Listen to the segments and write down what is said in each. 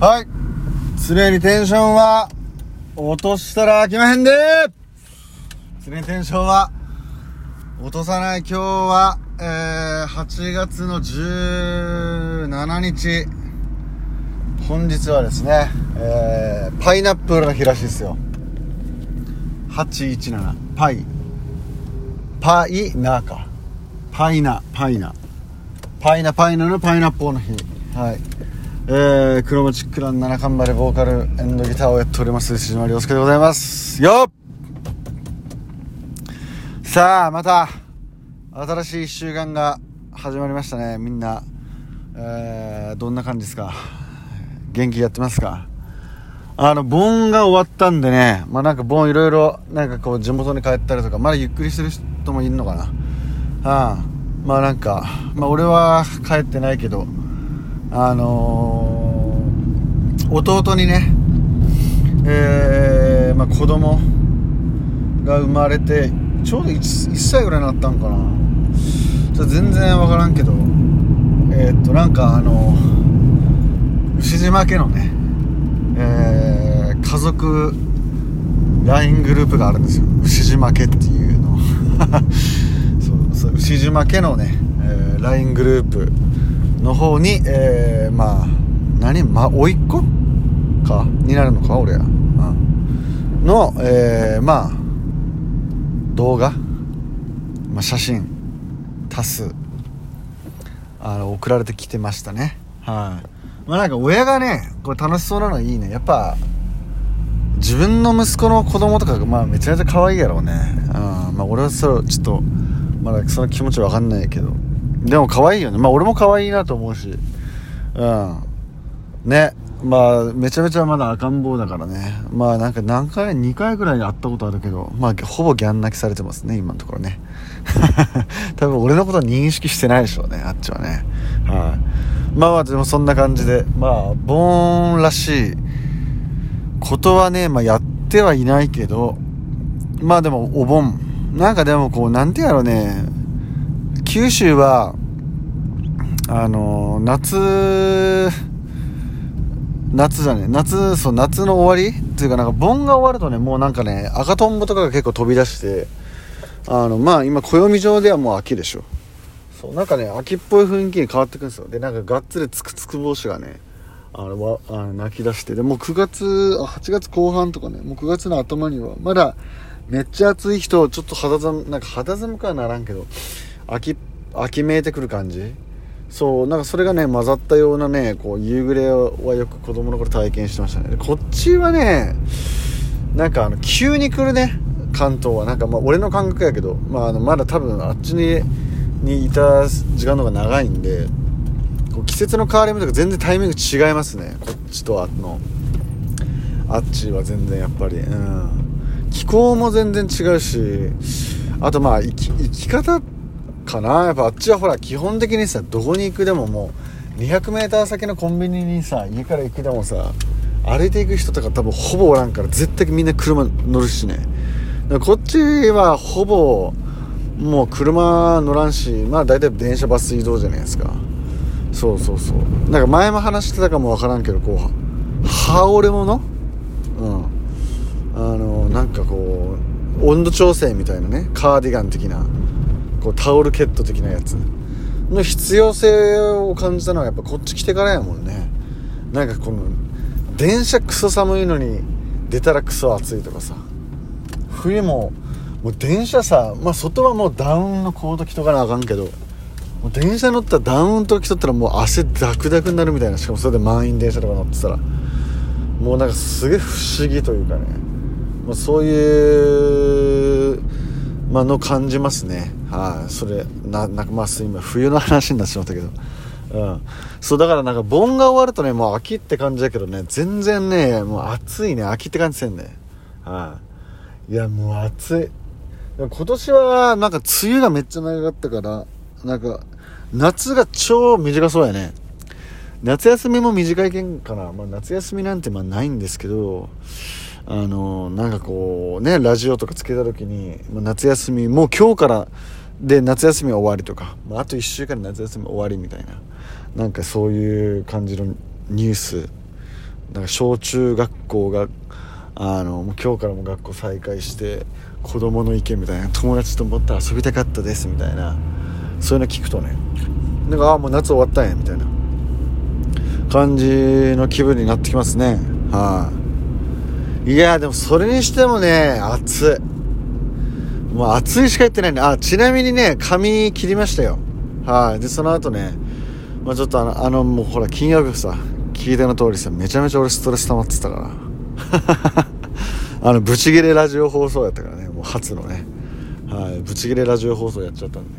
はい。常にテンションは、落としたら飽きまへんで常にテンションは、落とさない今日は、えー、8月の17日。本日はですね、えー、パイナップルの日らしいですよ。817、パイ。パイナか。パイナ、パイナ。パイナパイナのパイナップルの日。はい。えー、クロマチックラン七冠バレボーカルエンドギターをやっております石島亮介でございます。よさあまた新しい1週間が始まりましたね。みんな、えー、どんな感じですか？元気やってますか？あの、盆が終わったんでね、まあなんか盆いろいろ、なんかこう地元に帰ったりとか、まだゆっくりしてる人もいるのかな。ああまあなんか、まあ俺は帰ってないけど、あのー、弟にね、えー、まあ、子供が生まれてちょうど 1, 1歳ぐらいになったんかな。ちょ全然分からんけどえー、っとなんかあの牛島家のね、えー、家族 LINE グループがあるんですよ。牛島家っていうの。そうそう牛島家のね、え、LINE グループの方に、えー、まあ何？ま甥っ子？かになるのか俺は、うん、の、えー、まあ動画、まあ、写真？多数あの送られてきてましたね。はい。まあなんか親がねこれ楽しそうなのいいね。やっぱ自分の息子の子供とかがまあめちゃめちゃ可愛いやろうね。うん。まあ俺はそれちょっとまだその気持ちわかんないけど。でも可愛いよね。まあ俺も可愛いなと思うし。うん。ね。まあめちゃめちゃまだ赤ん坊だからね。まあなんか何回、2回ぐらい会ったことあるけど、まあほぼギャン泣きされてますね、今のところね。多分俺のことは認識してないでしょうね、あっちはね。はい。まあまあでもそんな感じで、まあ、ボーンらしいことはね、まあやってはいないけど、まあでもお盆。なんかでもこう、なんてやろうね、九州は、あの、夏、夏じゃね夏、そう、夏の終わり？っていうかなんか、盆が終わるとね、もうなんかね、赤とんぼとかが結構飛び出して、あの、まあ今、暦上ではもう秋でしょ。そう、なんかね、秋っぽい雰囲気に変わってくるんですよ。で、なんか、がっつりつくつく帽子がね、あの、わあの泣き出して、で、もう9月、8月後半とかね、もう9月の頭には、まだ、めっちゃ暑い人、ちょっと肌寒、なんか肌寒くはならんけど、秋秋めいてくる感じ？そうなんかそれがね混ざったようなねこう夕暮れはよく子供の頃体験してましたね。こっちはねなんかあの急に来るね関東は。なんかまあ俺の感覚やけど、まあ、あのまだ多分あっちににいた時間の方が長いんでこう季節の変わり目とか全然タイミング違いますね。こっちとあのあっちは全然やっぱりうん。気候も全然違うしあとまあ生き生き方っかな。やっぱあっちはほら基本的にさどこに行くでももう 200m 先のコンビニにさ家から行くでもさ歩いていく人とか多分ほぼおらんから絶対みんな車乗るしね。こっちはほぼもう車乗らんしまあ大体電車バス移動じゃないですか。そうそうそう。なんか前も話してたかもわからんけどこう羽織れ物うん。あのなんかこう温度調整みたいなねカーディガン的な。こうタオルケット的なやつ。の必要性を感じたのはやっぱこっち来てからやもんね。なんかこの電車クソ寒いのに出たらクソ暑いとかさ。冬ももう電車さまあ外はもうダウンのコート着とかなあかんけどもう電車乗ったらダウンと着とったらもう汗ダクダクになるみたいな。しかもそれで満員電車とか乗ってたら。もうなんかすげえ不思議というかね、まあ、そういうまあの感じますね。はい、それななんかまあ今冬の話になってしまったけど。うん。そうだからなんか盆が終わるとねもう秋って感じだけどね全然ねもう暑いね。秋って感じせんね。はい、いやもう暑い。今年はなんか梅雨がめっちゃ長かったからなんか夏が超短そうやね。夏休みも短いけんかな、まあ、夏休みなんてまあないんですけどあのなんかこうねラジオとかつけた時に、ま、夏休みもう今日からで夏休み終わりとか、まあ、と1週間で夏休み終わりみたいななんかそういう感じのニュース。なんか小中学校があのもう今日からも学校再開して子供の意見みたいな友達ともっと遊びたかったですみたいなそういうの聞くとねなんかああもう夏終わったんやみたいな感じの気分になってきますね。はい、いやでもそれにしてもね暑い。もう暑いしか言ってない。ねあちなみにね髪切りましたよ。はい。でその後ねまあちょっとあのあのもうほら金曜日さ聞いての通りさめちゃめちゃ俺ストレス溜まってたから。あのブチギレラジオ放送やったからね。もう初のね。はい。ブチギレラジオ放送やっちゃったんで。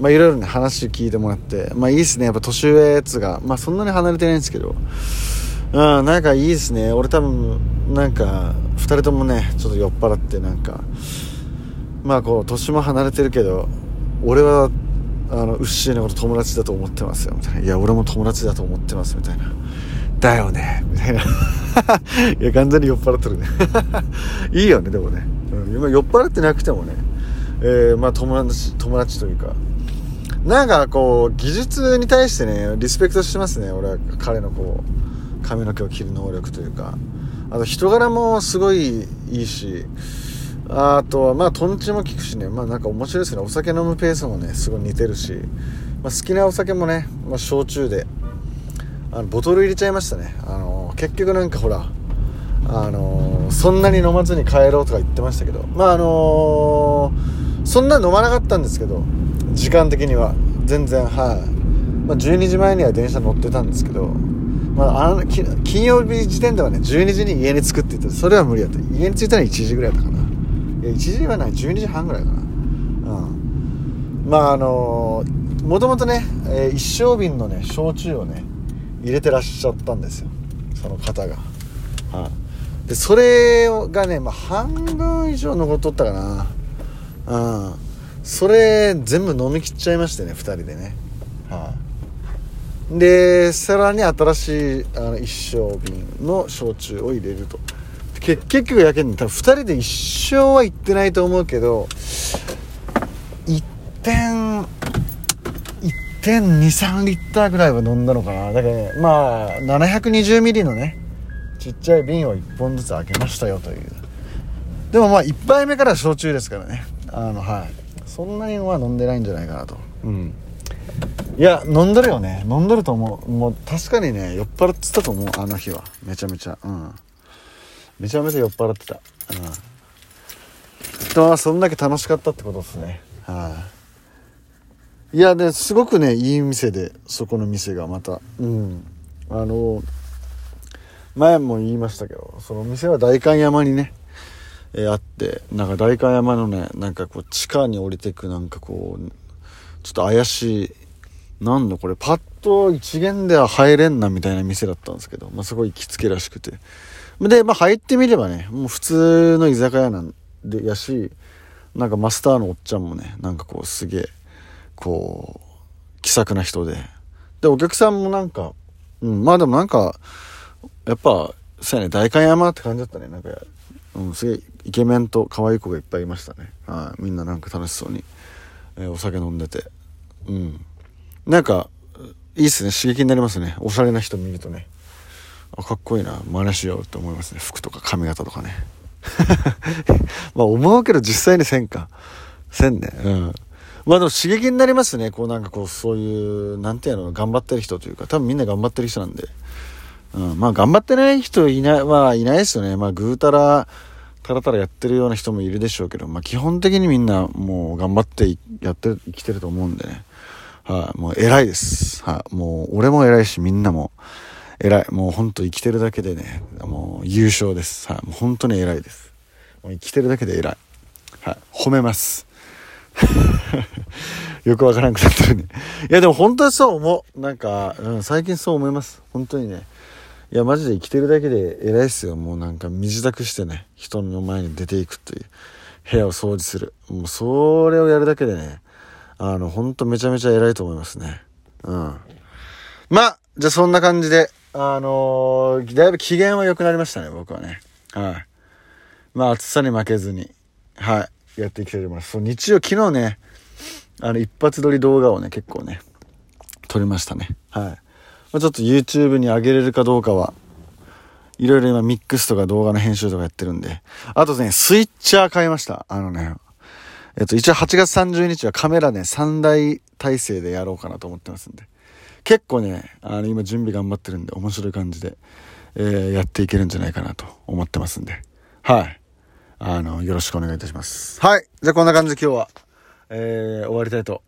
まあいろいろね話聞いてもらって。まあいいっすね。やっぱ年上やつが。まあそんなに離れてないんですけど。うんなんかいいですね。俺多分なんか2人ともねちょっと酔っ払ってなんかまあこう年も離れてるけど俺はあのウッシーのこと友達だと思ってますよみたいな。いや俺も友達だと思ってますみたいな。だよねみたいな。いや完全に酔っ払ってるね。いいよねでもね、うん、酔っ払ってなくてもね。えー、まあ友達友達というか。なんかこう技術に対してねリスペクトしてますね俺は彼のこう。髪の毛を切る能力というか。あと人柄もすごいいいし。あとはまあとんちも効くしね。まあなんか面白いですね。お酒飲むペースもねすごい似てるし、まあ、好きなお酒もね、まあ、焼酎で。あのボトル入れちゃいましたね。あの結局なんかほらあのそんなに飲まずに帰ろうとか言ってましたけど。まああのそんな飲まなかったんですけど時間的には。全然はい、まあ、12時前には電車乗ってたんですけど。まあ、あの金曜日時点ではね12時に家に着くって言ってそれは無理だった家に着いたら1時ぐらいだったかな。いや1時はない。12時半ぐらいかな。うん。まああのもともとね、えー、一升瓶のね焼酎をね入れてらっしゃったんですよ。その方が、はい、でそれがね、まあ、半分以上残っとったかな。うん。それ全部飲み切っちゃいましてね2人でね、でさらに新しいあの一升瓶の焼酎を入れると。結局やけん多分2人で一生は行ってないと思うけど1点1.23リッターぐらいは飲んだのかな。だからねまあ720ミリのねちっちゃい瓶を1本ずつ開けましたよという。でもまあ1杯目から焼酎ですからね。あのはい。そんなには飲んでないんじゃないかなと。うん。いや飲んどるよね。飲んどると思う。もう確かにね酔っ払ってたと思う。あの日は。めちゃめちゃ。うん。めちゃめちゃ酔っ払ってた。うん。とはそんだけ楽しかったってことですね。はい、いやですごくねいい店でそこの店がまた。うん。あの前も言いましたけどその店は代官山にね、えー、あってなんか代官山のねなんかこう地下に降りてくなんかこうちょっと怪しいなんだこれパッと一元では入れんなみたいな店だったんですけど、まあ、すごい行きつけらしくてで、まあ、入ってみればねもう普通の居酒屋なんでやしなんかマスターのおっちゃんもねなんかこうすげえこう、気さくな人で。で、お客さんもなんか、うん、まあでもなんか、やっぱ、そうやね、代官山って感じだったね。なんか、うん、すげえイケメンと可愛い子がいっぱいいましたね。はい、みんななんか楽しそうに、えー、お酒飲んでて。うん。なんか、いいっすね。刺激になりますね。おしゃれな人見るとね。あ、かっこいいな。真似しようって思いますね。服とか髪型とかね。まあ思うけど実際にせんか。せんね。うん。まあでも刺激になりますね。こうなんかこう、そういう、なんていうの、頑張ってる人というか、多分みんな頑張ってる人なんで。うん、まあ頑張ってない人いない、まあいないですよね。まあぐうたら、たらたらやってるような人もいるでしょうけど、まあ基本的にみんなもう頑張ってやって生きてると思うんでね。はい、もう偉いです。はい、もう俺も偉いし、みんなも偉い。もうほんと生きてるだけでね、もう優勝です。はい、もう本当に偉いです。もう生きてるだけで偉い。はい、褒めます。よくわからなくなってるね。いや、でも本当にそう思う。なんか、うん、最近そう思います。本当にね。いや、マジで生きてるだけで偉いっすよ。もうなんか身支度してね、人の前に出ていくという。部屋を掃除する。もうそれをやるだけでね、あの、ほんとめちゃめちゃ偉いと思いますね。うん。まあ、じゃあそんな感じで、あのー、だいぶ機嫌は良くなりましたね、僕はね。はい。まあ、暑さに負けずに、はい。やっていきたいと思います。そう、日曜、昨日ね、あの、一発撮り動画をね、結構ね、撮りましたね。はい。まあ、ちょっと YouTube に上げれるかどうかは、いろいろ今ミックスとか動画の編集とかやってるんで。あとね、スイッチャー買いました。あのね、えっと、一応8月30日はカメラね、3台体制でやろうかなと思ってますんで。結構ね、あの、今準備頑張ってるんで、面白い感じで、えー、やっていけるんじゃないかなと思ってますんで。はい。あの、よろしくお願いいたします。はい。じゃあこんな感じで今日は、えー、終わりたいと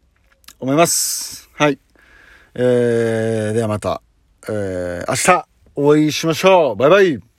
思います。はい。えー、ではまた、えー、明日お会いしましょうバイバイ